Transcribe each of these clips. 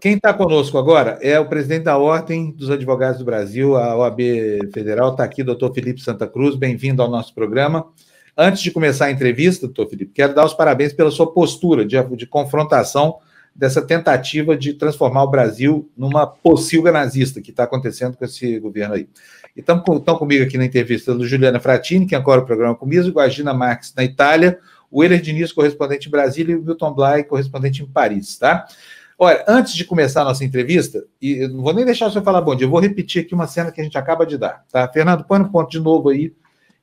quem está conosco agora é o presidente da Ordem dos Advogados do Brasil, a OAB Federal. Está aqui, doutor Felipe Santa Cruz. Bem-vindo ao nosso programa. Antes de começar a entrevista, doutor Felipe, quero dar os parabéns pela sua postura de, de confrontação dessa tentativa de transformar o Brasil numa pocilga nazista que está acontecendo com esse governo aí. Estão comigo aqui na entrevista do Juliana Fratini, que ancora o programa comigo, a Gina Marques na Itália, o Euler Diniz, correspondente em Brasília, e o Milton Blay, correspondente em Paris, tá? Olha, antes de começar a nossa entrevista, e não vou nem deixar você falar bom dia, eu vou repetir aqui uma cena que a gente acaba de dar, tá? Fernando, põe no ponto de novo aí,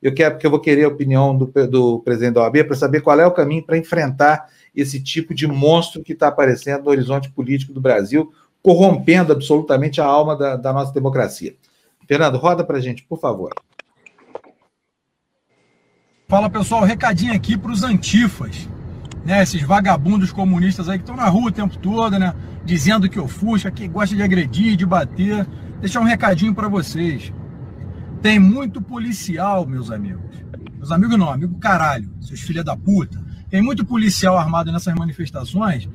eu quero, porque eu vou querer a opinião do, do presidente da OAB para saber qual é o caminho para enfrentar esse tipo de monstro que está aparecendo no horizonte político do Brasil, corrompendo absolutamente a alma da, da nossa democracia. Fernando, roda para a gente, por favor. Fala pessoal, recadinho aqui para os antifas, né? Esses vagabundos comunistas aí que estão na rua o tempo todo, né? Dizendo que ofusca, que gosta de agredir, de bater. Deixar um recadinho para vocês. Tem muito policial, meus amigos. Meus amigos não, amigo caralho, seus filha da puta. Tem muito policial armado nessas manifestações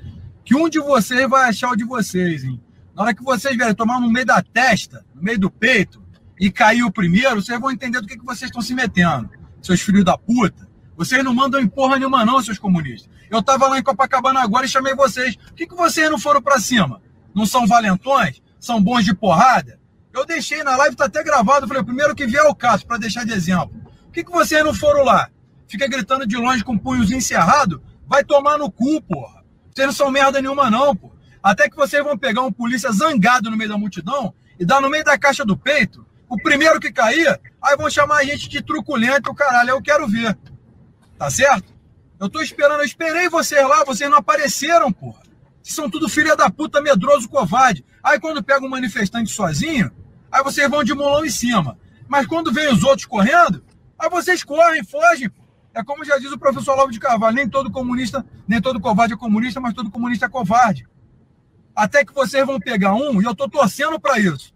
que um de vocês vai achar o de vocês, hein? Na hora que vocês vierem tomar no meio da testa, no meio do peito, e cair o primeiro, vocês vão entender do que, que vocês estão se metendo seus filhos da puta. Vocês não mandam em porra nenhuma, não, seus comunistas. Eu tava lá em Copacabana agora e chamei vocês. Por que, que vocês não foram para cima? Não são valentões? São bons de porrada? Eu deixei na live, tá até gravado. Falei, o primeiro que vier é o caso, para deixar de exemplo. Por que, que vocês não foram lá? Fica gritando de longe com punhos encerrados? Vai tomar no cu, porra. Vocês não são merda nenhuma, não, porra. Até que vocês vão pegar um polícia zangado no meio da multidão e dar no meio da caixa do peito o primeiro que cair, aí vão chamar a gente de truculento, o caralho, eu quero ver. Tá certo? Eu tô esperando, eu esperei vocês lá, vocês não apareceram, porra. Vocês são tudo filha da puta, medroso, covarde. Aí quando pega um manifestante sozinho, aí vocês vão de molão em cima. Mas quando vem os outros correndo, aí vocês correm, fogem. É como já diz o professor Lobo de Carvalho, nem todo comunista, nem todo covarde é comunista, mas todo comunista é covarde. Até que vocês vão pegar um, e eu tô torcendo para isso.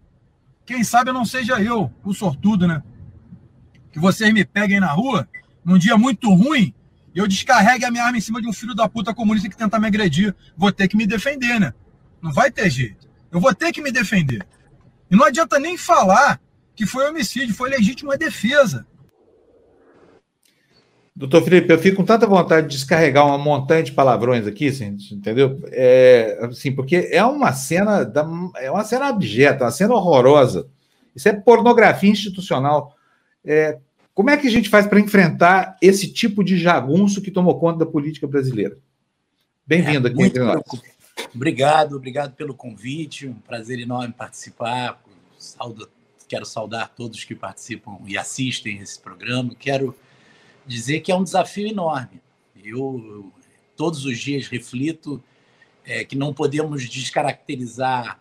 Quem sabe não seja eu o sortudo, né? Que vocês me peguem na rua, num dia muito ruim, eu descarregue a minha arma em cima de um filho da puta comunista que tenta me agredir. Vou ter que me defender, né? Não vai ter jeito. Eu vou ter que me defender. E não adianta nem falar que foi homicídio, foi legítima defesa. Doutor Felipe, eu fico com tanta vontade de descarregar uma montanha de palavrões aqui, assim, entendeu? É, assim, porque é uma cena, da, é uma cena abjeta, uma cena horrorosa. Isso é pornografia institucional. É, como é que a gente faz para enfrentar esse tipo de jagunço que tomou conta da política brasileira? Bem-vindo é, aqui entre nós. Obrigado, obrigado pelo convite. Um prazer enorme participar. Saudo, quero saudar todos que participam e assistem esse programa. Quero dizer que é um desafio enorme. Eu, eu todos os dias reflito é, que não podemos descaracterizar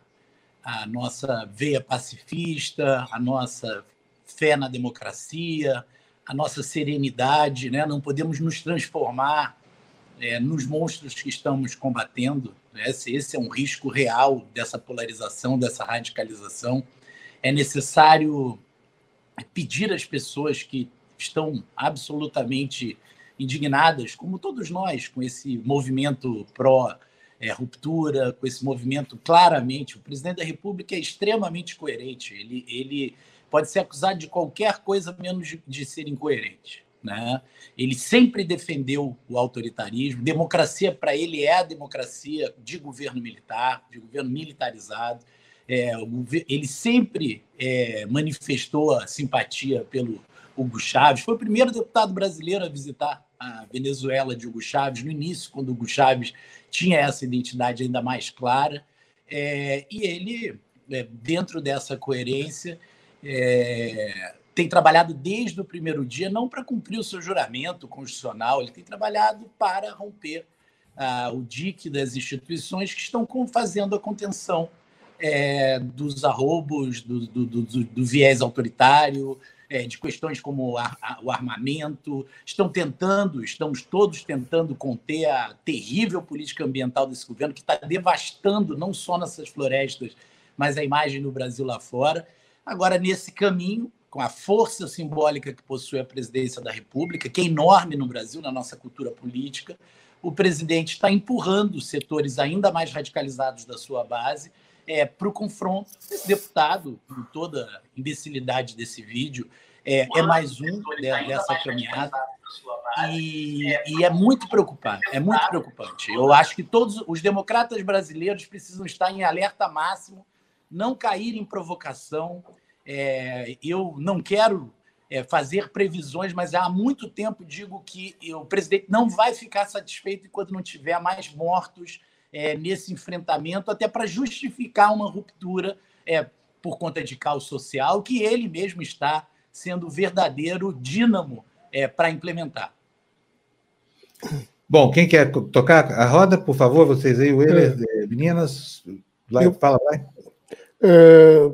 a nossa veia pacifista, a nossa fé na democracia, a nossa serenidade, né? não podemos nos transformar é, nos monstros que estamos combatendo. Esse, esse é um risco real dessa polarização, dessa radicalização. É necessário pedir às pessoas que estão absolutamente indignadas, como todos nós, com esse movimento pró-ruptura, é, com esse movimento claramente. O presidente da República é extremamente coerente, ele, ele pode ser acusado de qualquer coisa menos de, de ser incoerente. Né? Ele sempre defendeu o autoritarismo. Democracia, para ele, é a democracia de governo militar, de governo militarizado. É, ele sempre é, manifestou a simpatia pelo Hugo Chávez. Foi o primeiro deputado brasileiro a visitar a Venezuela de Hugo Chávez, no início, quando Hugo Chávez tinha essa identidade ainda mais clara. É, e ele, é, dentro dessa coerência, é, tem trabalhado desde o primeiro dia, não para cumprir o seu juramento constitucional, ele tem trabalhado para romper ah, o dique das instituições que estão fazendo a contenção é, dos arrobos, do, do, do, do viés autoritário, é, de questões como a, a, o armamento, estão tentando, estamos todos tentando conter a terrível política ambiental desse governo, que está devastando não só nossas florestas, mas a imagem do Brasil lá fora. Agora, nesse caminho, com a força simbólica que possui a presidência da República, que é enorme no Brasil, na nossa cultura política, o presidente está empurrando setores ainda mais radicalizados da sua base é, para o confronto. Esse deputado, com toda a imbecilidade desse vídeo, é, é mais um dessa caminhada. E, e, é muito preocupante, é muito preocupante. Eu acho que todos os democratas brasileiros precisam estar em alerta máximo, não cair em provocação. É, eu não quero é, fazer previsões, mas há muito tempo digo que o presidente não vai ficar satisfeito enquanto não tiver mais mortos é, nesse enfrentamento, até para justificar uma ruptura é, por conta de caos social, que ele mesmo está sendo o verdadeiro dínamo é, para implementar. Bom, quem quer tocar a roda, por favor, vocês aí, Willer, é. é. meninas, lá, eu, fala, vai. É,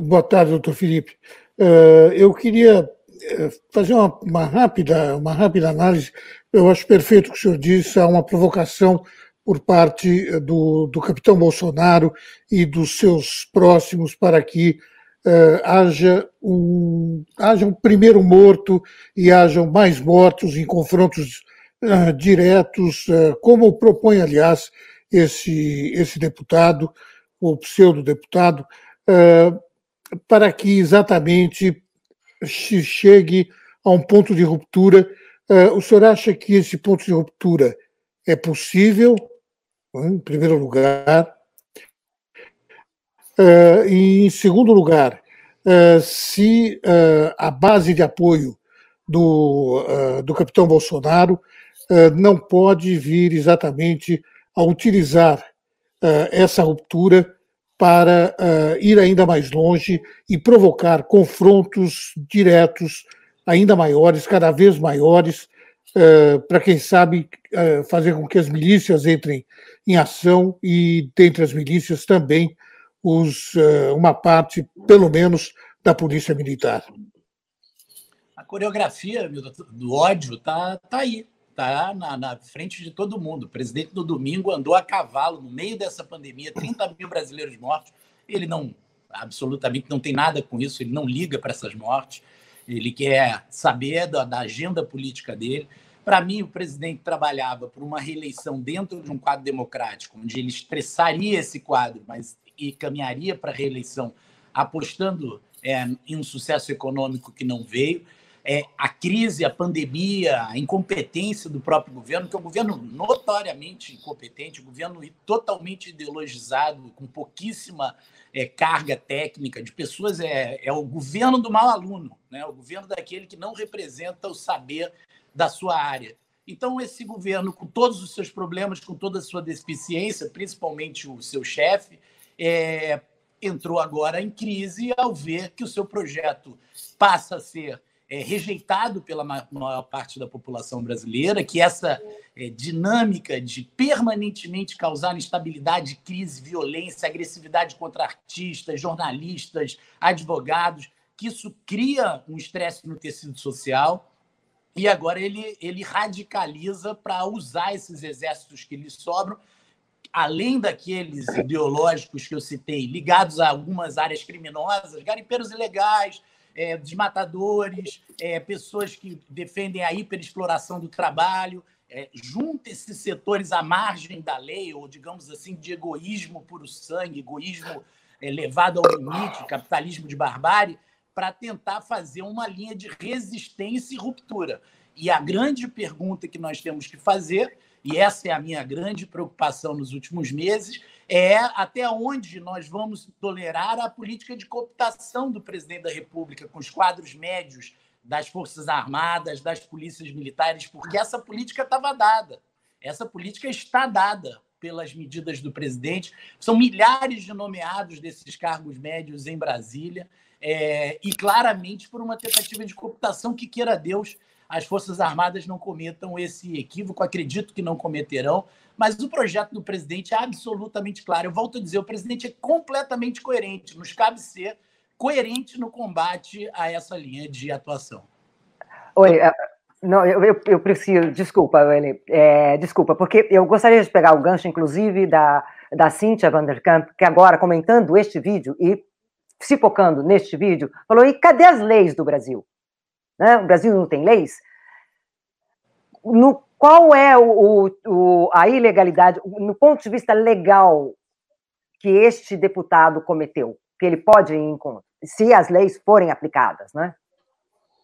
boa tarde, doutor Felipe. É, eu queria é, fazer uma, uma, rápida, uma rápida análise. Eu acho perfeito o que o senhor disse, há uma provocação por parte do, do capitão Bolsonaro e dos seus próximos para que uh, haja, um, haja um primeiro morto e hajam mais mortos em confrontos uh, diretos, uh, como propõe, aliás, esse, esse deputado, o pseudo-deputado, para que exatamente chegue a um ponto de ruptura. o senhor acha que esse ponto de ruptura é possível em primeiro lugar. E, em segundo lugar, se a base de apoio do, do capitão Bolsonaro não pode vir exatamente a utilizar essa ruptura para ir ainda mais longe e provocar confrontos diretos ainda maiores, cada vez maiores, para quem sabe fazer com que as milícias entrem em ação e, dentre as milícias, também os, uh, uma parte, pelo menos, da Polícia Militar. A coreografia do ódio está tá aí, está na, na, frente de todo mundo. O presidente, no domingo, andou a cavalo no meio dessa pandemia, 30 mil brasileiros mortos. Ele não, absolutamente, não tem nada com isso, ele não liga para essas mortes. Ele quer saber da, da agenda política dele. Para mim, o presidente trabalhava por uma reeleição dentro de um quadro democrático, onde ele estressaria esse quadro, mas e caminharia para a reeleição, apostando é, em um sucesso econômico que não veio. É, a crise, a pandemia, a incompetência do próprio governo, que é um governo notoriamente incompetente, um governo totalmente ideologizado, com pouquíssima é, carga técnica de pessoas, é, é o governo do mau aluno, né? o governo daquele que não representa o saber da sua área. Então, esse governo, com todos os seus problemas, com toda a sua deficiência, principalmente o seu chefe, é, entrou agora em crise ao ver que o seu projeto passa a ser é, rejeitado pela maior parte da população brasileira, que essa é, dinâmica de permanentemente causar instabilidade, crise, violência, agressividade contra artistas, jornalistas, advogados, que isso cria um estresse no tecido social e agora ele, ele radicaliza para usar esses exércitos que lhe sobram, além daqueles ideológicos que eu citei, ligados a algumas áreas criminosas, garimpeiros ilegais, é, desmatadores, é, pessoas que defendem a hiperexploração do trabalho, é, junta esses setores à margem da lei, ou digamos assim, de egoísmo puro sangue, egoísmo é, levado ao limite, capitalismo de barbárie, para tentar fazer uma linha de resistência e ruptura. E a grande pergunta que nós temos que fazer, e essa é a minha grande preocupação nos últimos meses, é até onde nós vamos tolerar a política de cooptação do presidente da República com os quadros médios das Forças Armadas, das polícias militares, porque essa política estava dada. Essa política está dada pelas medidas do presidente. São milhares de nomeados desses cargos médios em Brasília é, e claramente por uma tentativa de cooptação que, queira Deus, as Forças Armadas não cometam esse equívoco, acredito que não cometerão, mas o projeto do presidente é absolutamente claro. Eu volto a dizer, o presidente é completamente coerente, nos cabe ser coerente no combate a essa linha de atuação. Oi, é, não, eu, eu, eu preciso, desculpa, Eli, é, desculpa, porque eu gostaria de pegar o gancho, inclusive, da, da Cíntia Vanderkamp, que agora, comentando este vídeo e se focando neste vídeo, falou: e cadê as leis do Brasil? Né? O Brasil não tem leis? No, qual é o, o, a ilegalidade, no ponto de vista legal, que este deputado cometeu? Que ele pode ir em conta, se as leis forem aplicadas, né?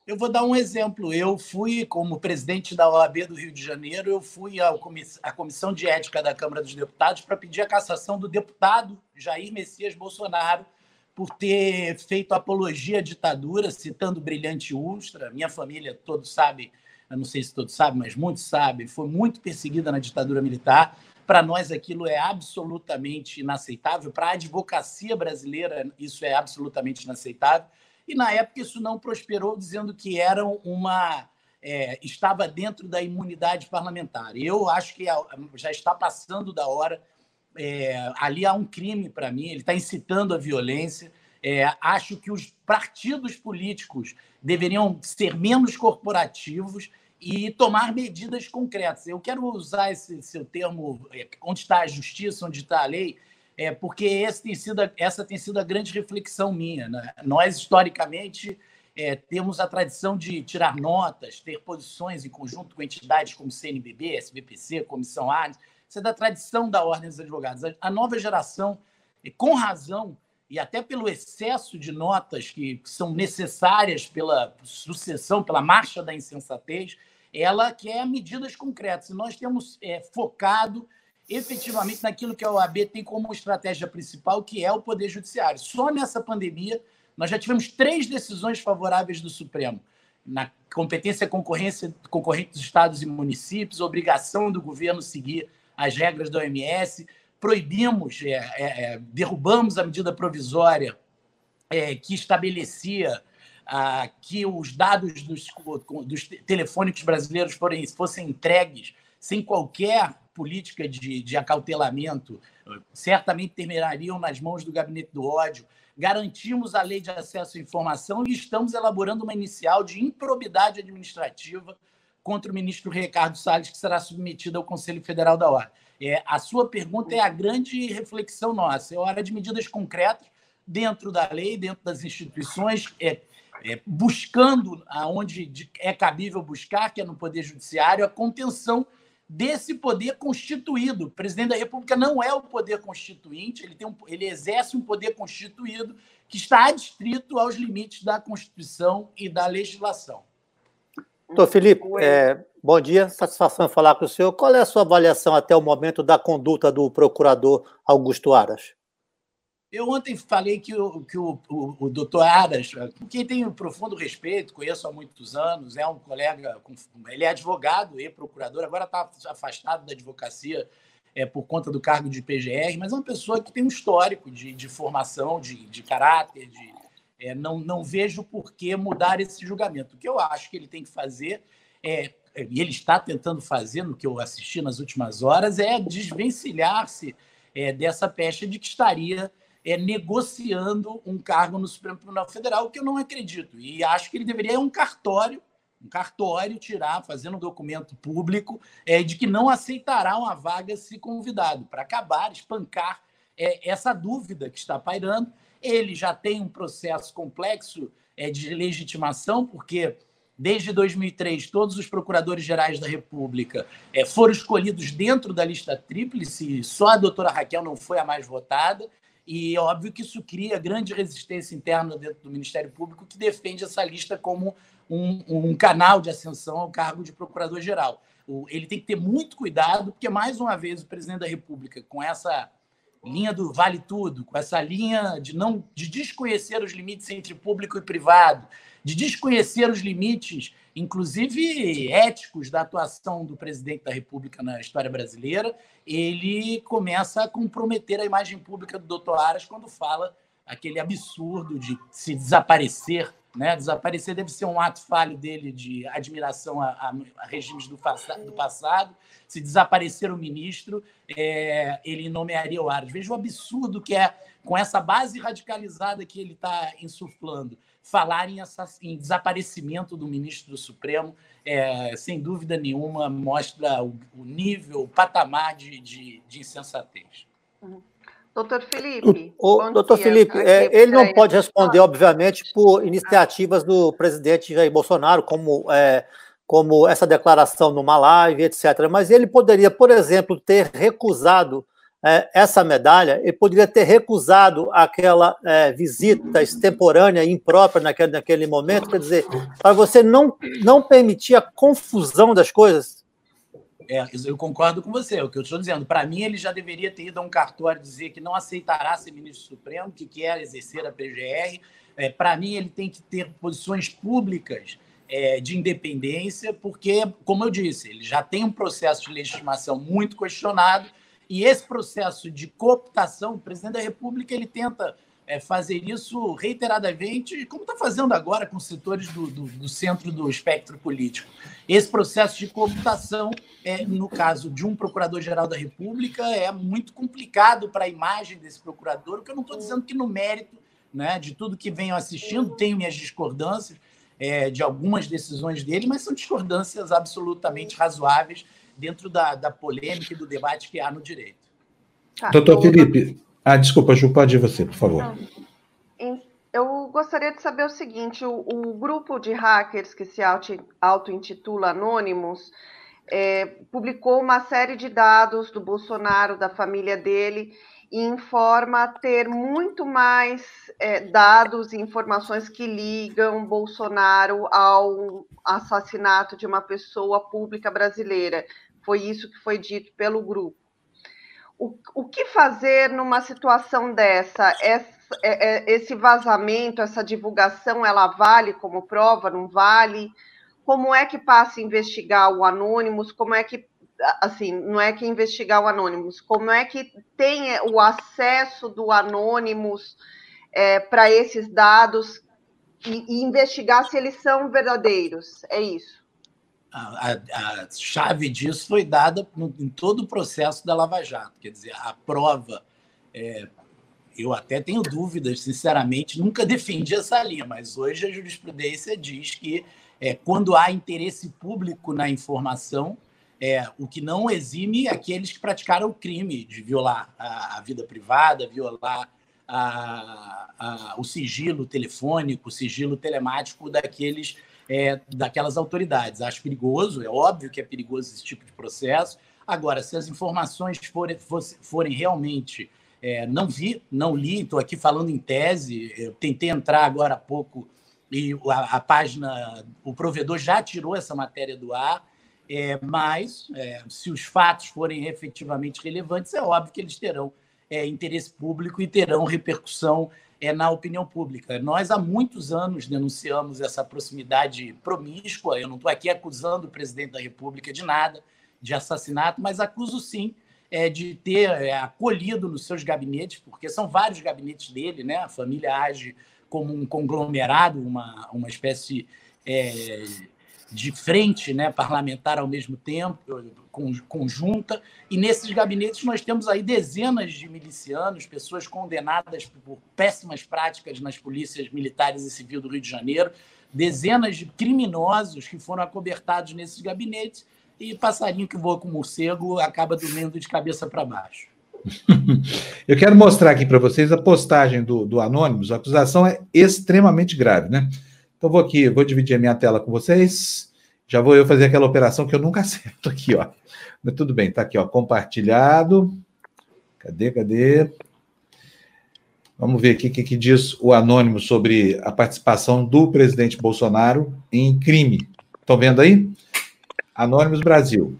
Eu vou dar um exemplo. Eu fui, como presidente da OAB do Rio de Janeiro, eu fui à Comissão de Ética da Câmara dos Deputados para pedir a cassação do deputado Jair Messias Bolsonaro por ter feito apologia à ditadura, citando Brilhante Ustra. Minha família, todos sabem, eu não sei se todos sabem, mas muitos sabem, foi muito perseguida na ditadura militar. Para nós, aquilo é absolutamente inaceitável. Para a advocacia brasileira, isso é absolutamente inaceitável. E na época isso não prosperou, dizendo que era uma é, estava dentro da imunidade parlamentar. Eu acho que já está passando da hora. É, ali há um crime para mim. Ele está incitando a violência. É, acho que os partidos políticos deveriam ser menos corporativos e tomar medidas concretas. Eu quero usar esse seu termo, é, onde está a justiça, onde está a lei, é, porque tem sido, essa tem sido a grande reflexão minha. Né? Nós, historicamente, é, temos a tradição de tirar notas, ter posições em conjunto com entidades como CNBB, SBPC, Comissão ARNES. Isso é da tradição da Ordem dos Advogados. A nova geração, com razão, e até pelo excesso de notas que são necessárias pela sucessão, pela marcha da insensatez, ela quer medidas concretas. E nós temos é, focado efetivamente naquilo que a OAB tem como estratégia principal, que é o Poder Judiciário. Só nessa pandemia, nós já tivemos três decisões favoráveis do Supremo. Na competência concorrência, concorrente dos estados e municípios, obrigação do governo seguir as regras da OMS, proibimos, é, é, é, derrubamos a medida provisória é, que estabelecia que os dados dos, dos telefônicos brasileiros forem, fossem entregues sem qualquer política de, de acautelamento certamente terminariam nas mãos do gabinete do ódio. Garantimos a lei de acesso à informação e estamos elaborando uma inicial de improbidade administrativa contra o ministro Ricardo Salles, que será submetida ao Conselho Federal da Ordem. É, a sua pergunta é a grande reflexão nossa. É hora de medidas concretas dentro da lei, dentro das instituições, é, é, buscando aonde é cabível buscar, que é no Poder Judiciário, a contenção desse poder constituído. O presidente da República não é o poder constituinte, ele, tem um, ele exerce um poder constituído que está adstrito aos limites da Constituição e da legislação. Doutor Felipe, é, bom dia, satisfação em falar com o senhor. Qual é a sua avaliação até o momento da conduta do procurador Augusto Aras? Eu ontem falei que o, que o, o, o doutor um profundo respeito, conheço há muitos anos, é um colega, ele é advogado e procurador, agora está afastado da advocacia é, por conta do cargo de PGR, mas é uma pessoa que tem um histórico de, de formação, de, de caráter, de, é, não, não vejo por que mudar esse julgamento. O que eu acho que ele tem que fazer é, e ele está tentando fazer, no que eu assisti nas últimas horas, é desvencilhar-se é, dessa pecha de que estaria é, negociando um cargo no Supremo Tribunal Federal, que eu não acredito. E acho que ele deveria um cartório, um cartório tirar, fazendo um documento público é, de que não aceitará uma vaga se convidado, para acabar, espancar é, essa dúvida que está pairando. Ele já tem um processo complexo é, de legitimação, porque desde 2003 todos os procuradores gerais da República é, foram escolhidos dentro da lista tríplice, só a doutora Raquel não foi a mais votada, e óbvio que isso cria grande resistência interna dentro do Ministério Público, que defende essa lista como um, um canal de ascensão ao cargo de procurador-geral. Ele tem que ter muito cuidado, porque, mais uma vez, o presidente da República, com essa linha do vale tudo, com essa linha de não de desconhecer os limites entre público e privado, de desconhecer os limites, inclusive éticos, da atuação do presidente da República na história brasileira, ele começa a comprometer a imagem pública do doutor Aras quando fala aquele absurdo de se desaparecer. Né? Desaparecer deve ser um ato falho dele de admiração a, a, a regimes do, do, passado. Se desaparecer o ministro, é, ele nomearia o Aras. Veja o absurdo que é, com essa base radicalizada que ele está insuflando falar em, em, desaparecimento do ministro do Supremo, é, sem dúvida nenhuma, mostra o, o nível, o patamar de, de, de insensatez. Uhum. Doutor Felipe. O, doutor dia. Felipe, é, ele não pode responder, obviamente, por iniciativas do presidente Jair Bolsonaro, como é, como essa declaração numa live, etc. Mas ele poderia, por exemplo, ter recusado é, essa medalha, ele poderia ter recusado aquela é, visita extemporânea, imprópria naquele, naquele momento, quer dizer, para você não, não permitir a confusão das coisas. É, eu concordo com você, é o que eu estou dizendo. Para mim, ele já deveria ter ido a um cartório dizer que não aceitará ser ministro supremo, que quer exercer a PGR. É, Para mim, ele tem que ter posições públicas é, de independência, porque, como eu disse, ele já tem um processo de legitimação muito questionado e esse processo de cooptação, o presidente da República ele tenta é, fazer isso reiteradamente, como está fazendo agora com setores do, do, do, centro do espectro político. Esse processo de cooptação, é, no caso de um procurador-geral da República, é muito complicado para a imagem desse procurador, o que eu não estou dizendo que no mérito né, de tudo que venho assistindo, tenho minhas discordâncias é, de algumas decisões dele, mas são discordâncias absolutamente razoáveis dentro da, da polêmica e do debate que há no direito. Tá, Doutor Felipe, ah, desculpa, Ju, pode ir você, por favor. Eu gostaria de saber o seguinte: o, o grupo de hackers que se auto-intitula Anônimos é, publicou uma série de dados do Bolsonaro, da família dele, e informa ter muito mais é, dados e informações que ligam Bolsonaro ao assassinato de uma pessoa pública brasileira. Foi isso que foi dito pelo grupo. O, o que fazer numa situação dessa? Essa, é, é, esse vazamento, essa divulgação, ela vale como prova? Não vale? Como é que passa a investigar o Anônimos? Como é que assim, não é que investigar o Anônimos, como é que tem o acesso do Anônimos é, para esses dados e, e, investigar se eles são verdadeiros? É isso a, a, chave disso foi dada no, em todo o processo da Lava Jato. Quer dizer, a prova, é, eu até tenho dúvidas, sinceramente, nunca defendi essa linha, mas hoje a jurisprudência diz que é, quando há interesse público na informação, é, o que não exime aqueles que praticaram o crime de violar a, a vida privada, violar a, o sigilo telefônico, o sigilo telemático daqueles é, daquelas autoridades. Acho perigoso, é óbvio que é perigoso esse tipo de processo. Agora, se as informações forem, forem realmente. É, não vi, não li, estou aqui falando em tese, eu tentei entrar agora há pouco e a, a página, o provedor já tirou essa matéria do ar, é, mas é, se os fatos forem efetivamente relevantes, é óbvio que eles terão é, interesse público e terão repercussão é na opinião pública. Nós há muitos anos denunciamos essa proximidade promíscua. Eu não estou aqui acusando o presidente da República de nada, de assassinato, mas acuso sim é, de ter é, acolhido nos seus gabinetes, porque são vários gabinetes dele, né? A família age como um conglomerado, uma, uma espécie é, de frente né, parlamentar ao mesmo tempo, conjunta, e nesses gabinetes nós temos aí dezenas de milicianos, pessoas condenadas por péssimas práticas nas polícias militares e civil do Rio de Janeiro, dezenas de criminosos que foram acobertados nesses gabinetes, e passarinho que voa com morcego acaba dormindo de cabeça para baixo. Eu quero mostrar aqui para vocês a postagem do, do Anônimos. A acusação é extremamente grave, né? Então, vou aqui, vou dividir a minha tela com vocês. Já vou eu fazer aquela operação que eu nunca acerto aqui, ó. Mas tudo bem, tá aqui, ó, compartilhado. Cadê, cadê? Vamos ver aqui o que, que diz o anônimo sobre a participação do presidente Bolsonaro em crime. Estão vendo aí? Anônimos Brasil.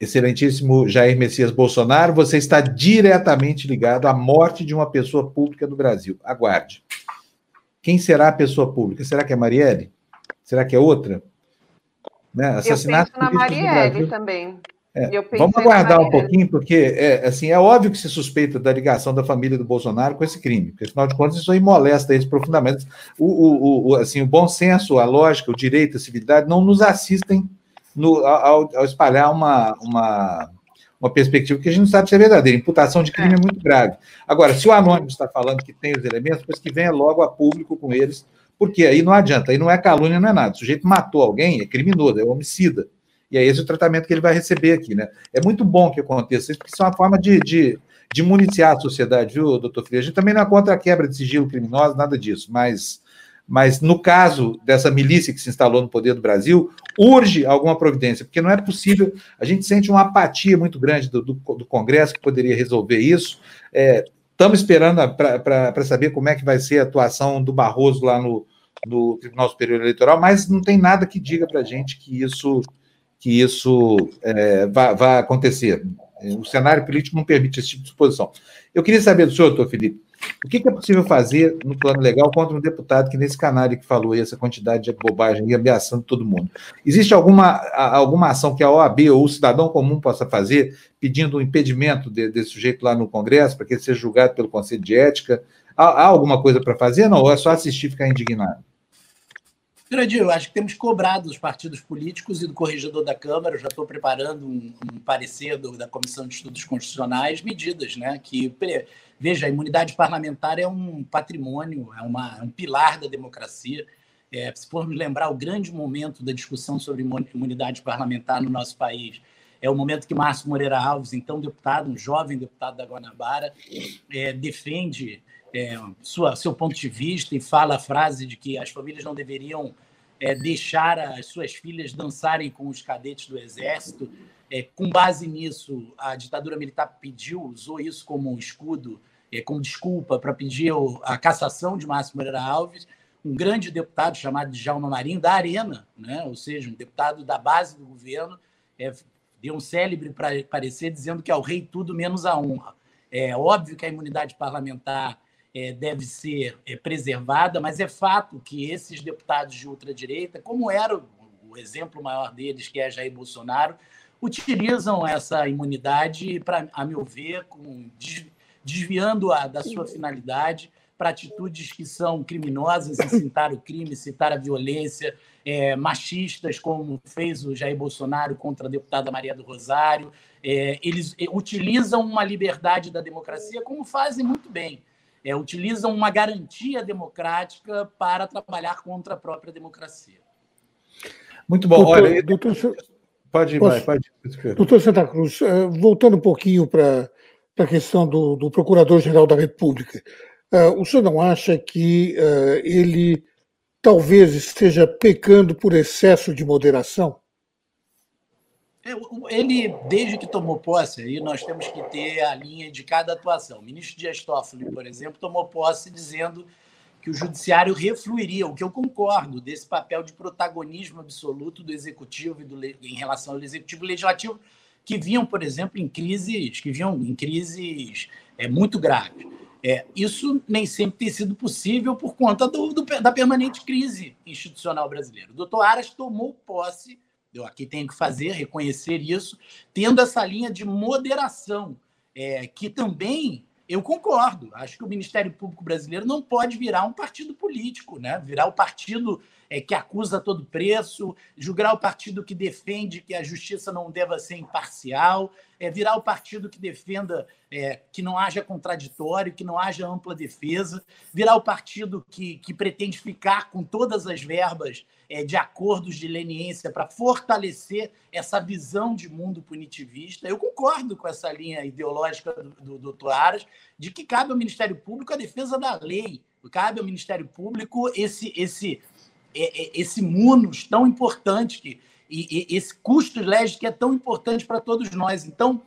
Excelentíssimo Jair Messias Bolsonaro, você está diretamente ligado à morte de uma pessoa pública do Brasil. Aguarde. Quem será a pessoa pública? Será que é Marielle? Será que é outra? Né? Assassinato Eu penso na Marielle também. É, vamos aguardar um pouquinho, porque é, assim, é óbvio que se suspeita da ligação da família do Bolsonaro com esse crime, porque afinal de contas isso aí molesta eles profundamente. O, o, o, assim, o bom senso, a lógica, o direito, a civilidade não nos assistem no, ao, ao, espalhar uma, uma, uma perspectiva que a gente não sabe se é verdadeira. Imputação de crime é, é muito grave. Agora, se o anônimo está falando que tem os elementos, pois que venha logo a público com eles, porque aí não adianta, aí não é calúnia, não é nada. O sujeito matou alguém, é criminoso, é homicida. E é esse o tratamento que ele vai receber aqui, né? É muito bom que aconteça isso, porque isso é uma forma de, de, de municiar a sociedade, viu, doutor Freire? A gente também não é contra a quebra de sigilo criminoso, nada disso, mas, mas no caso dessa milícia que se instalou no poder do Brasil, urge alguma providência, porque não é possível, a gente sente uma apatia muito grande do, do, do Congresso que poderia resolver isso. É, estamos esperando para saber como é que vai ser a atuação do Barroso lá no, no Tribunal Superior Eleitoral, mas não tem nada que diga para a gente que isso, que isso é, vai, acontecer. O cenário político não permite esse tipo de suposição. Eu queria saber do senhor, doutor Felipe, o que, é possível fazer no plano legal contra um deputado que nesse canal que falou essa quantidade de bobagem e ameaçando todo mundo? Existe alguma, alguma ação que a OAB ou o cidadão comum possa fazer pedindo o um impedimento de, desse sujeito lá no Congresso para que ele seja julgado pelo Conselho de Ética? Há, há alguma coisa para fazer? Não, ou é só assistir e ficar indignado? Grande, eu acho que temos cobrado dos partidos políticos e do corregedor da Câmara, eu já estou preparando um, um parecer do, da Comissão de Estudos Constitucionais, medidas, né? Que, veja, a imunidade parlamentar é um patrimônio, é, uma, é um pilar da democracia. É, se formos lembrar o grande momento da discussão sobre imunidade parlamentar no nosso país, é o momento que Márcio Moreira Alves, então deputado, um jovem deputado da Guanabara, é, defende é, sua, seu ponto de vista e fala a frase de que as famílias não deveriam é, deixar as suas filhas dançarem com os cadetes do Exército. É, com base nisso, a ditadura militar pediu, usou isso como um escudo, é, como desculpa para pedir a cassação de Márcio Moreira Alves, um grande deputado chamado Djalma Marinho, da Arena, né? ou seja, um deputado da base do governo, é, deu um célebre parecer dizendo que é o rei tudo menos a honra. É óbvio que a imunidade parlamentar deve ser é, preservada, mas é fato que esses deputados de ultradireita, como era o, exemplo maior deles, que é Jair Bolsonaro, utilizam essa imunidade, para, a meu ver, desviando-a da sua finalidade para atitudes que são criminosas, incitar o crime, citar a violência, é, machistas, como fez o Jair Bolsonaro contra a deputada Maria do Rosário. É, eles é, utilizam uma liberdade da democracia, como fazem muito bem é, utilizam uma garantia democrática para trabalhar contra a própria democracia. Muito bom. Doutor, Olha, doutor, pode ir, posso, pode. Doutor Santa Cruz, eh, voltando um pouquinho para a questão do, do Procurador-Geral da República, uh, o senhor não acha que uh, ele talvez esteja pecando por excesso de moderação? É, ele, desde que tomou posse, aí nós temos que ter a linha de cada atuação. O ministro Dias Toffoli, por exemplo, tomou posse dizendo que o judiciário refluiria, o que eu concordo, desse papel de protagonismo absoluto do executivo e do, em relação ao executivo e legislativo, que vinham, por exemplo, em crises, que vinham em crises é, muito graves. É, isso nem sempre tem sido possível por conta do, do, da permanente crise institucional brasileira. O doutor Aras tomou posse eu aqui tenho que fazer, reconhecer isso, tendo essa linha de moderação, é, que também eu concordo. Acho que o Ministério Público Brasileiro não pode virar um partido político, né? virar o partido é, que acusa a todo preço, julgar o partido que defende que a justiça não deva ser imparcial, é, virar o partido que defenda é, que não haja contraditório, que não haja ampla defesa, virar o partido que, que pretende ficar com todas as verbas é, de acordos de leniência para fortalecer essa visão de mundo punitivista. Eu concordo com essa linha ideológica do, do doutor Aras, de que cabe ao Ministério Público a defesa da lei, cabe ao Ministério Público esse, esse, esse munus tão importante, que, e, e esse custo legis que é tão importante para todos nós. Então,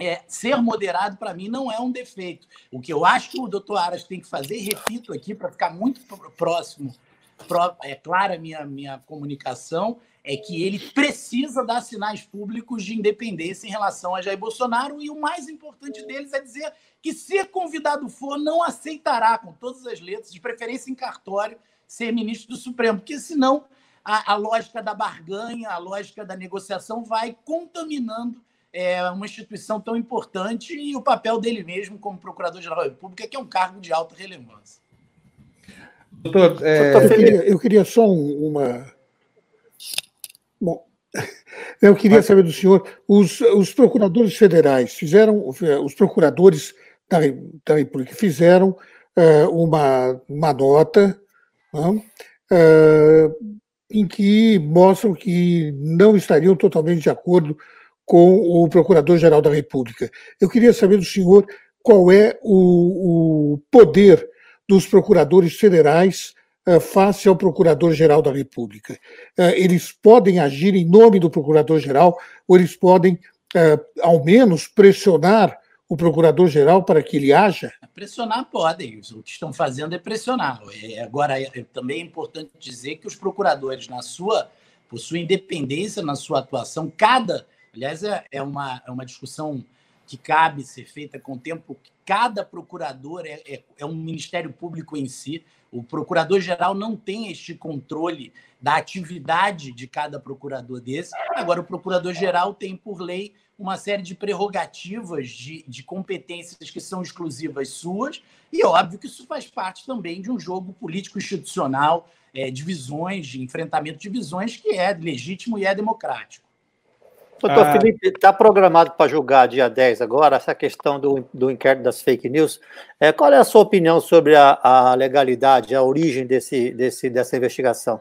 é, ser moderado, para mim, não é um defeito. O que eu acho que o doutor Aras tem que fazer, repito aqui, para ficar muito próximo é clara a minha, minha comunicação, é que ele precisa dar sinais públicos de independência em relação a Jair Bolsonaro, e o mais importante deles é dizer que, se convidado for, não aceitará, com todas as letras, de preferência em cartório, ser ministro do Supremo, porque senão a, a lógica da barganha, a lógica da negociação vai contaminando é, uma instituição tão importante e o papel dele mesmo como Procurador-Geral da República, que é um cargo de alta relevância. Doutor, é... eu, queria, eu, queria, só uma. Bom, eu queria saber do senhor: os, os procuradores federais fizeram, os procuradores da, da República fizeram uh, uma, uma nota uh, em que mostram que não estariam totalmente de acordo com o Procurador-Geral da República. Eu queria saber do senhor qual é o, o poder dos procuradores federais face ao Procurador-Geral da República. Eles podem agir em nome do Procurador-Geral ou eles podem, ao menos, pressionar o procurador-geral para que ele haja? Pressionar podem, o que estão fazendo é pressionar. É, agora, é, também é importante dizer que os procuradores, na sua, por sua independência, na sua atuação, cada. Aliás, é, é, uma, é uma discussão que cabe ser feita com o tempo. Cada procurador é, é, é um ministério público em si. O procurador-geral não tem este controle da atividade de cada procurador desse. Agora, o procurador-geral tem, por lei, uma série de prerrogativas, de, de competências que são exclusivas suas, e óbvio que isso faz parte também de um jogo político-institucional, é, de visões, de enfrentamento de visões, que é legítimo e é democrático. Doutor ah. Felipe, está programado para julgar dia 10 agora essa questão do, do inquérito das fake news. É, qual é a sua opinião sobre a, a legalidade, a origem desse, desse, dessa investigação?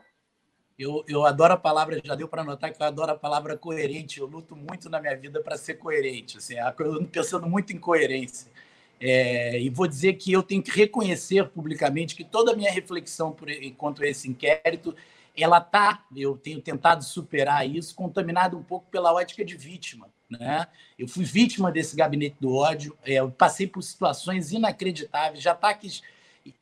Eu, eu adoro a palavra, já deu para notar que eu adoro a palavra coerente. Eu luto muito na minha vida para ser coerente. Assim, eu ando pensando muito em coerência. É, e vou dizer que eu tenho que reconhecer publicamente que toda a minha reflexão por, contra esse inquérito, ela tá, eu tenho tentado superar isso, contaminada um pouco pela ótica de vítima. Né? Eu fui vítima desse gabinete do ódio, é, eu passei por situações inacreditáveis, de ataques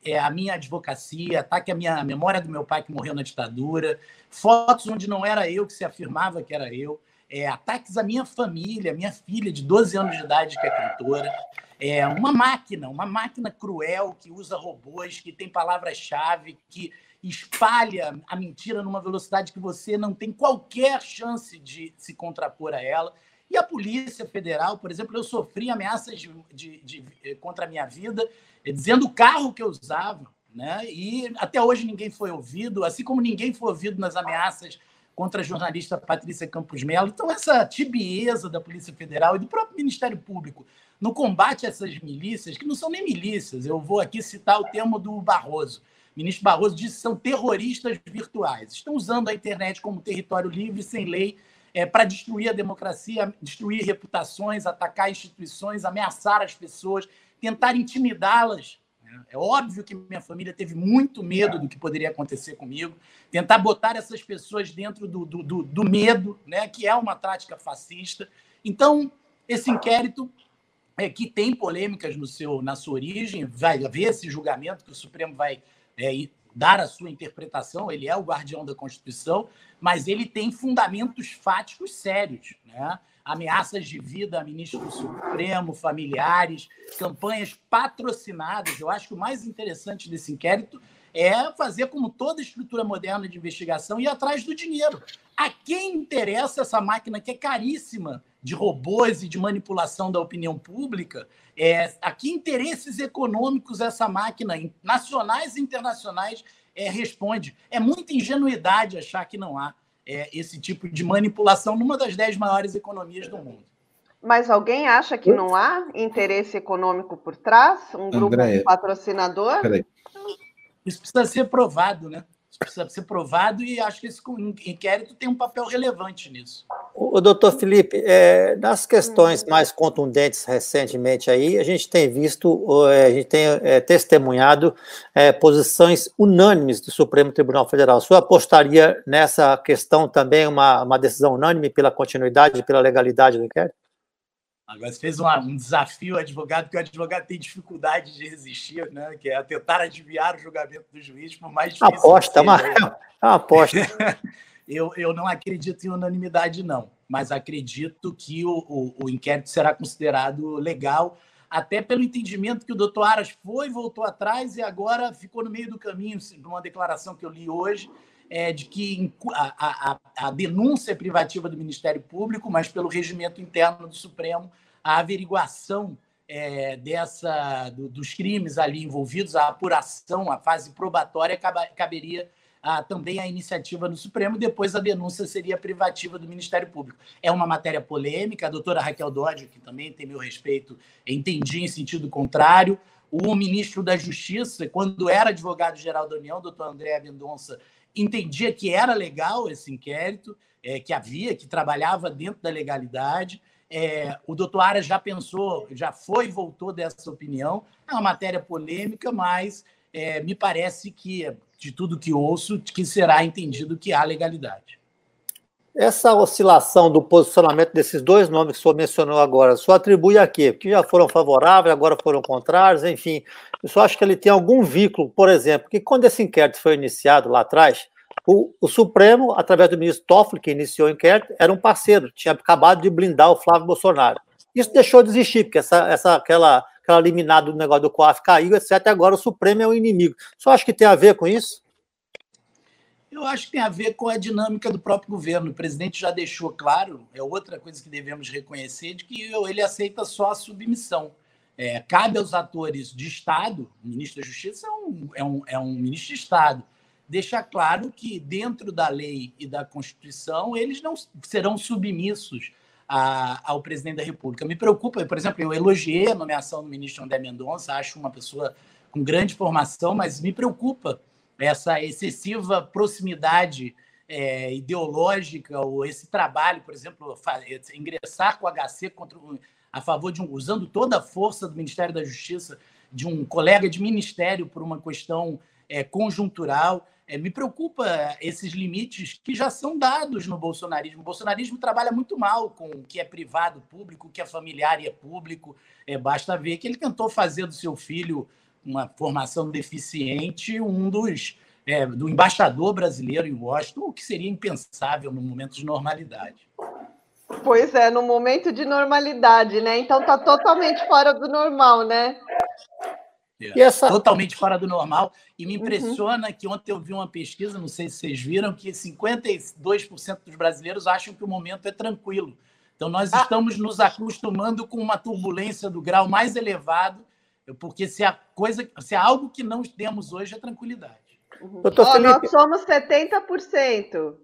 é, a minha advocacia, ataque à minha memória do meu pai que morreu na ditadura, fotos onde não era eu que se afirmava que era eu, é, ataques à minha família, minha filha de 12 anos de idade que é cantora, é uma máquina, uma máquina cruel que usa robôs, que tem palavras-chave, que espalha a mentira numa velocidade que você não tem qualquer chance de se contrapor a ela. E a Polícia Federal, por exemplo, eu sofri ameaças de, de, de, contra a minha vida dizendo o carro que eu usava, né? E até hoje ninguém foi ouvido, assim como ninguém foi ouvido nas ameaças contra a jornalista Patrícia Campos Melo. Então, essa tibieza da Polícia Federal e do próprio Ministério Público no combate a essas milícias, que não são nem milícias, eu vou aqui citar o termo do Barroso. O ministro Barroso disse que são terroristas virtuais. Estão usando a internet como território livre, sem lei, é, para destruir a democracia, destruir reputações, atacar instituições, ameaçar as pessoas tentar intimidá-las. Né? É óbvio que minha família teve muito medo do que poderia acontecer comigo. Tentar botar essas pessoas dentro do, do, do, do medo, né? que é uma tática fascista. Então, esse inquérito é, que tem polêmicas no seu, na sua origem, vai haver esse julgamento que o Supremo vai é, dar a sua interpretação, ele é o guardião da Constituição, mas ele tem fundamentos fáticos sérios. Né? ameaças de vida a ministro do Supremo, familiares, campanhas patrocinadas. Eu acho que o mais interessante desse inquérito é fazer como toda estrutura moderna de investigação ir atrás do dinheiro. A quem interessa essa máquina que é caríssima de robôs e de manipulação da opinião pública? É, a que interesses econômicos essa máquina, nacionais e internacionais, é, responde? É muita ingenuidade achar que não há é, esse tipo de manipulação numa das dez maiores economias do mundo. Mas alguém acha que não há interesse econômico por trás? Um grupo André, patrocinador? Peraí. Isso precisa ser provado, né? precisa ser provado e acho que esse inquérito tem um papel relevante nisso. O doutor Felipe, é, nas questões hum. mais contundentes recentemente aí, a gente tem visto, é, a gente tem é, testemunhado é, posições unânimes do Supremo Tribunal Federal. O senhor apostaria nessa questão também uma, uma decisão unânime pela continuidade e pela legalidade do inquérito? Agora você fez uma, um desafio ao advogado, que o advogado tem dificuldade de resistir, né? que é tentar adivinhar o julgamento do juiz, por mais difícil. Aposta, uma, é uma aposta. eu, eu não acredito em unanimidade, não, mas acredito que o, o, o, inquérito será considerado legal, até pelo entendimento que o doutor Aras foi, voltou atrás e agora ficou no meio do caminho, numa declaração que eu li hoje, é, de que a, a, a, denúncia é privativa do Ministério Público, mas pelo regimento interno do Supremo, a averiguação é, dessa do, dos crimes ali envolvidos, a apuração, a fase probatória caberia a, também a iniciativa do Supremo, depois a denúncia seria privativa do Ministério Público. É uma matéria polêmica, a doutora Raquel Dodge, que também tem meu respeito, entendi em sentido contrário. O ministro da Justiça, quando era advogado-geral da União, doutor André Mendonça, entendia que era legal esse inquérito, é, que havia, que trabalhava dentro da legalidade. É, o doutor Aras já pensou, já foi e voltou dessa opinião. É uma matéria polêmica, mas é, me parece que de tudo que ouço, que será entendido que há legalidade. Essa oscilação do posicionamento desses dois nomes que o senhor mencionou agora, só atribui a quê? Porque já foram favoráveis, agora foram contrários, enfim. Eu só acho que ele tem algum vínculo, por exemplo, que quando esse inquérito foi iniciado lá atrás, o, o, Supremo, através do ministro Toffoli, que iniciou o inquérito, era um parceiro, tinha acabado de blindar o Flávio Bolsonaro. Isso deixou de existir, porque essa, essa, aquela, aquela liminar do negócio do COAF caiu, etc. Agora o Supremo é o inimigo. Só acho que tem a ver com isso? Eu acho que tem a ver com a dinâmica do próprio governo. O presidente já deixou claro, é outra coisa que devemos reconhecer, de que ele aceita só a submissão. É, cabe aos atores de Estado, o ministro da Justiça é um, é um, é um ministro de Estado, deixar claro que, dentro da lei e da Constituição, eles não serão submissos a, ao presidente da República. Me preocupa, por exemplo, eu elogiei a nomeação do ministro André Mendonça, acho uma pessoa com grande formação, mas me preocupa essa excessiva proximidade é, ideológica ou esse trabalho, por exemplo, ingressar com o HC contra, a favor de um, usando toda a força do Ministério da Justiça de um colega de ministério por uma questão é, conjuntural. É, me preocupa esses limites que já são dados no bolsonarismo. O bolsonarismo trabalha muito mal com o que é privado público, o que é familiar e é público. É, basta ver que ele tentou fazer do seu filho uma formação deficiente um dos é, do embaixador brasileiro em Washington, o que seria impensável no momento de normalidade. Pois é, no momento de normalidade, né? Então tá totalmente fora do normal, né? É, essa... Totalmente fora do normal. E me uhum. impressiona uhum. que ontem eu vi uma pesquisa, não sei se vocês viram, que 52% dos brasileiros acham que o momento é tranquilo. Então, nós ah. estamos nos acostumando com uma turbulência do grau mais elevado, porque se a coisa, se há algo que não temos hoje é tranquilidade. Uhum. Doutor oh, Felipe... Nós somos 70%.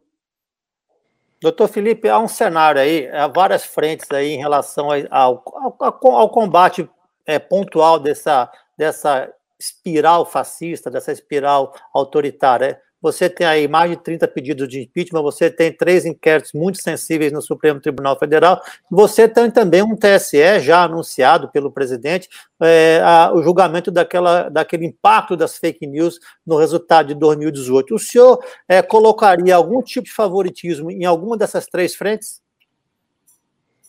Doutor Felipe, há um cenário aí, há várias frentes aí em relação ao, ao, ao combate é, pontual dessa, dessa espiral fascista, dessa espiral autoritária. Você tem aí mais de 30 pedidos de impeachment, você tem três inquéritos muito sensíveis no Supremo Tribunal Federal, você tem também um TSE já anunciado pelo presidente, é, a, o julgamento daquela, daquele impacto das fake news no resultado de 2018. O senhor é, colocaria algum tipo de favoritismo em alguma dessas três frentes?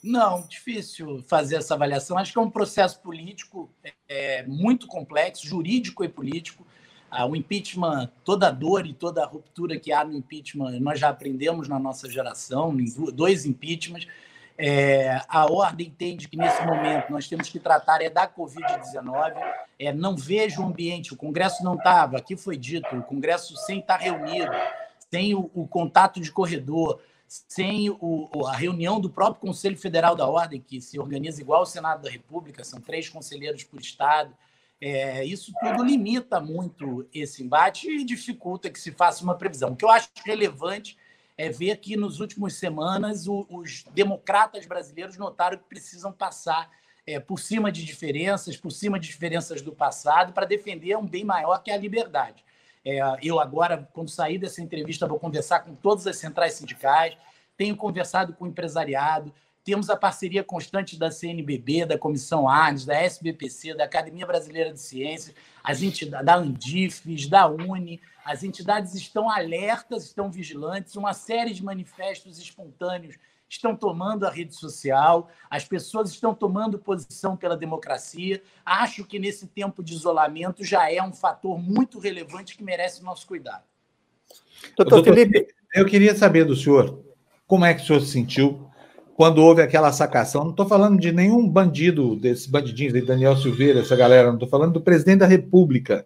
Não, difícil fazer essa avaliação. Acho que é um processo político é, muito complexo, jurídico e político. O impeachment, toda dor e toda ruptura que há no impeachment, nós já aprendemos na nossa geração, dois impeachments. É, a ordem entende que nesse momento nós temos que tratar é da Covid-19. É, não vejo o ambiente, o Congresso não estava, aqui foi dito, o Congresso sem estar reunido, sem o, o contato de corredor, sem o, a reunião do próprio Conselho Federal da Ordem, que se organiza igual ao Senado da República, são três conselheiros por Estado. É, isso tudo limita muito esse embate e dificulta que se faça uma previsão. O que eu acho relevante é ver que nos últimos semanas o, os democratas brasileiros notaram que precisam passar é, por cima de diferenças, por cima de diferenças do passado, para defender um bem maior que a liberdade. É, eu agora, quando sair dessa entrevista, vou conversar com todas as centrais sindicais, tenho conversado com o empresariado, temos a parceria constante da CNBB, da Comissão Arnes, da SBPC, da Academia Brasileira de Ciências, as entidades da Andifes, da Uni. As entidades estão alertas, estão vigilantes, uma série de manifestos espontâneos estão tomando a rede social, as pessoas estão tomando posição pela democracia. Acho que nesse tempo de isolamento já é um fator muito relevante que merece o nosso cuidado. Doutor, Felipe, eu queria saber do senhor como é que o senhor se sentiu quando houve aquela sacação. Não estou falando de nenhum bandido, desses bandidinhos de Daniel Silveira, essa galera, não estou falando do presidente da República,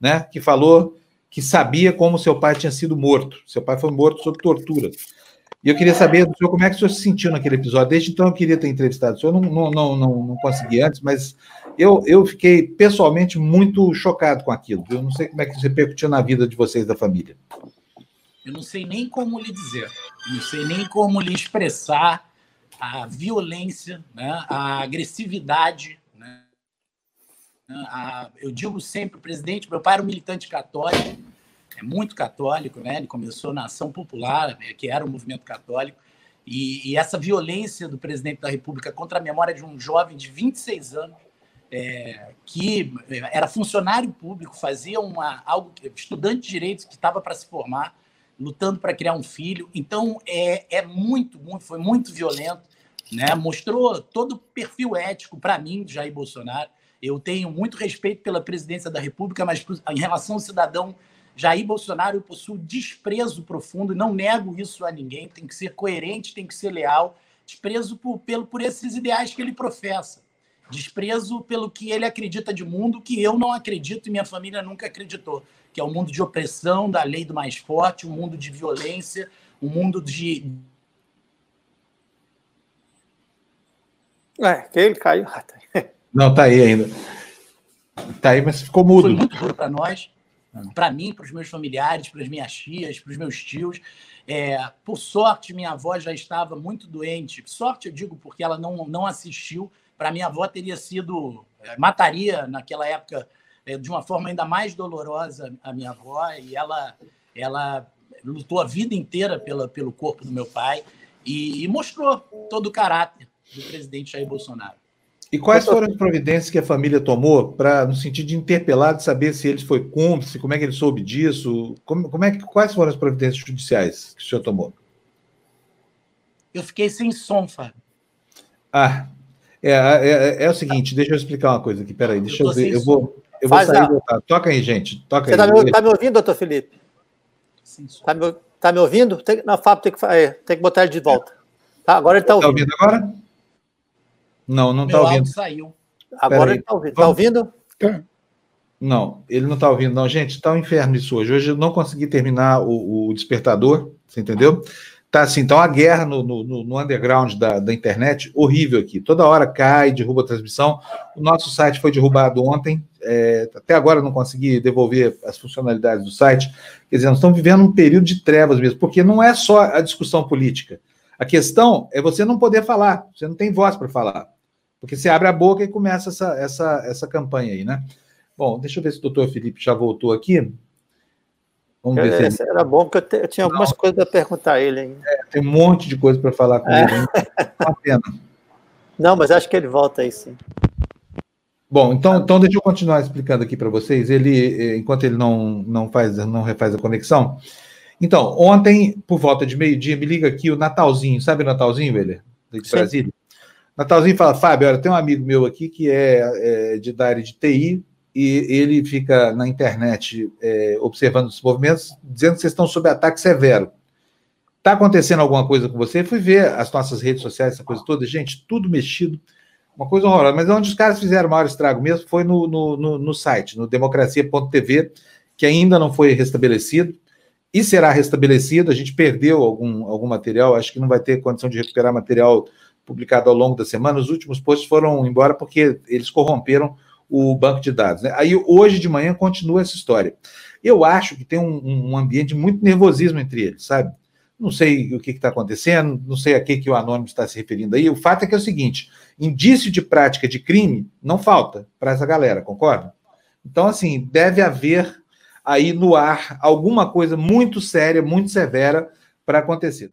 né, que falou que sabia como seu pai tinha sido morto. Seu pai foi morto sob tortura. E eu queria saber do senhor como é que o senhor se sentiu naquele episódio. Desde então eu queria ter entrevistado o senhor, não, não, não, não, não consegui antes, mas eu, eu fiquei pessoalmente muito chocado com aquilo. Eu não sei como é que isso repercutiu na vida de vocês da família. Eu não sei nem como lhe dizer, não sei nem como lhe expressar a violência, né, a agressividade. Né, a, eu digo sempre, presidente, meu pai era um militante católico, é muito católico, né? Ele começou na Ação Popular, né, que era um movimento católico, e, e, essa violência do presidente da República contra a memória de um jovem de 26 anos é, que era funcionário público, fazia uma, algo, estudante de direito que estava para se formar, lutando para criar um filho. Então, é, é muito, muito, foi muito violento. Né? Mostrou todo o perfil ético para mim, Jair Bolsonaro. Eu tenho muito respeito pela presidência da República, mas em relação ao cidadão Jair Bolsonaro, eu possuo desprezo profundo, não nego isso a ninguém, tem que ser coerente, tem que ser leal, desprezo por, pelo, por esses ideais que ele professa, desprezo pelo que ele acredita de mundo, que eu não acredito e minha família nunca acreditou, que é um mundo de opressão, da lei do mais forte, um mundo de violência, um mundo de. É, que ele caiu. Não, tá aí ainda. Tá aí, mas ficou mudo. Foi muito duro para nós para mim, para os meus familiares, para as minhas tias, para os meus tios. É, por sorte, minha avó já estava muito doente. Sorte, eu digo, porque ela não, não assistiu. Para minha avó, teria sido. É, mataria naquela época é, de uma forma ainda mais dolorosa a minha avó. E ela, ela lutou a vida inteira pela, pelo corpo do meu pai e, e mostrou todo o caráter do presidente Jair Bolsonaro. E quais foram as providências que a família tomou para, no sentido de interpelar, de saber se ele foi cúmplice, como é que ele soube disso? Como, como é que, quais foram as providências judiciais que o senhor tomou? Eu fiquei sem som, Fábio. Ah, é, é, é, é o seguinte, deixa eu explicar uma coisa aqui, peraí, deixa eu, eu ver. Eu vou, eu vou sair e voltar. Toca aí, gente. Toca Você está me, tá me, ouvindo, doutor Felipe? Está me, tá me ouvindo? Tem, não, Fábio, tem que, é, tem que botar ele de volta. Tá, agora ele está ouvindo. Está ouvindo agora? Não, não está ouvindo. saiu. Agora ele está ouvindo. Está ouvindo? Tá. Não, ele não está ouvindo, não. Gente, está um inferno isso hoje. Hoje eu não consegui terminar o, o despertador, você entendeu? Tá assim, então a guerra no, no, no underground da, da, internet, horrível aqui. Toda hora cai, derruba a transmissão. O nosso site foi derrubado ontem. É, até agora não consegui devolver as funcionalidades do site. Quer dizer, nós estamos vivendo um período de trevas mesmo, porque não é só a discussão política. A questão é você não poder falar, você não tem voz para falar. Porque você abre a boca e começa essa, essa, essa campanha aí, né? Bom, deixa eu ver se o doutor Felipe já voltou aqui. Vamos ver é, se ele... Era bom, porque eu, te, eu tinha algumas não. coisas para perguntar a ele ainda. É, tem um monte de coisa para falar com é. ele. Uma pena. Não, mas acho que ele volta aí sim. Bom, então, então deixa eu continuar explicando aqui para vocês. Ele, enquanto ele não, não faz, não refaz a conexão. Então, ontem, por volta de meio-dia, me liga aqui o Natalzinho, sabe o Natalzinho, Weller? De Brasília? Natalzinho fala, Fábio, olha, tem um amigo meu aqui que é, é de, da área de TI e ele fica na internet é, observando os movimentos, dizendo que vocês estão sob ataque severo. Está acontecendo alguma coisa com você? Fui ver as nossas redes sociais, essa coisa toda, gente, tudo mexido, uma coisa horrorosa. Mas onde os caras fizeram o maior estrago mesmo foi no, no, no, no site, no democracia.tv, que ainda não foi restabelecido e será restabelecido. A gente perdeu algum, algum material, acho que não vai ter condição de recuperar material publicado ao longo da semana, os últimos posts foram embora porque eles corromperam o banco de dados. Né? Aí hoje de manhã continua essa história. Eu acho que tem um, um ambiente muito nervosismo entre eles, sabe? Não sei o que está acontecendo, não sei a que, que o Anônimo está se referindo aí. O fato é que é o seguinte: indício de prática de crime não falta para essa galera, concorda? Então, assim, deve haver aí no ar alguma coisa muito séria, muito severa para acontecer.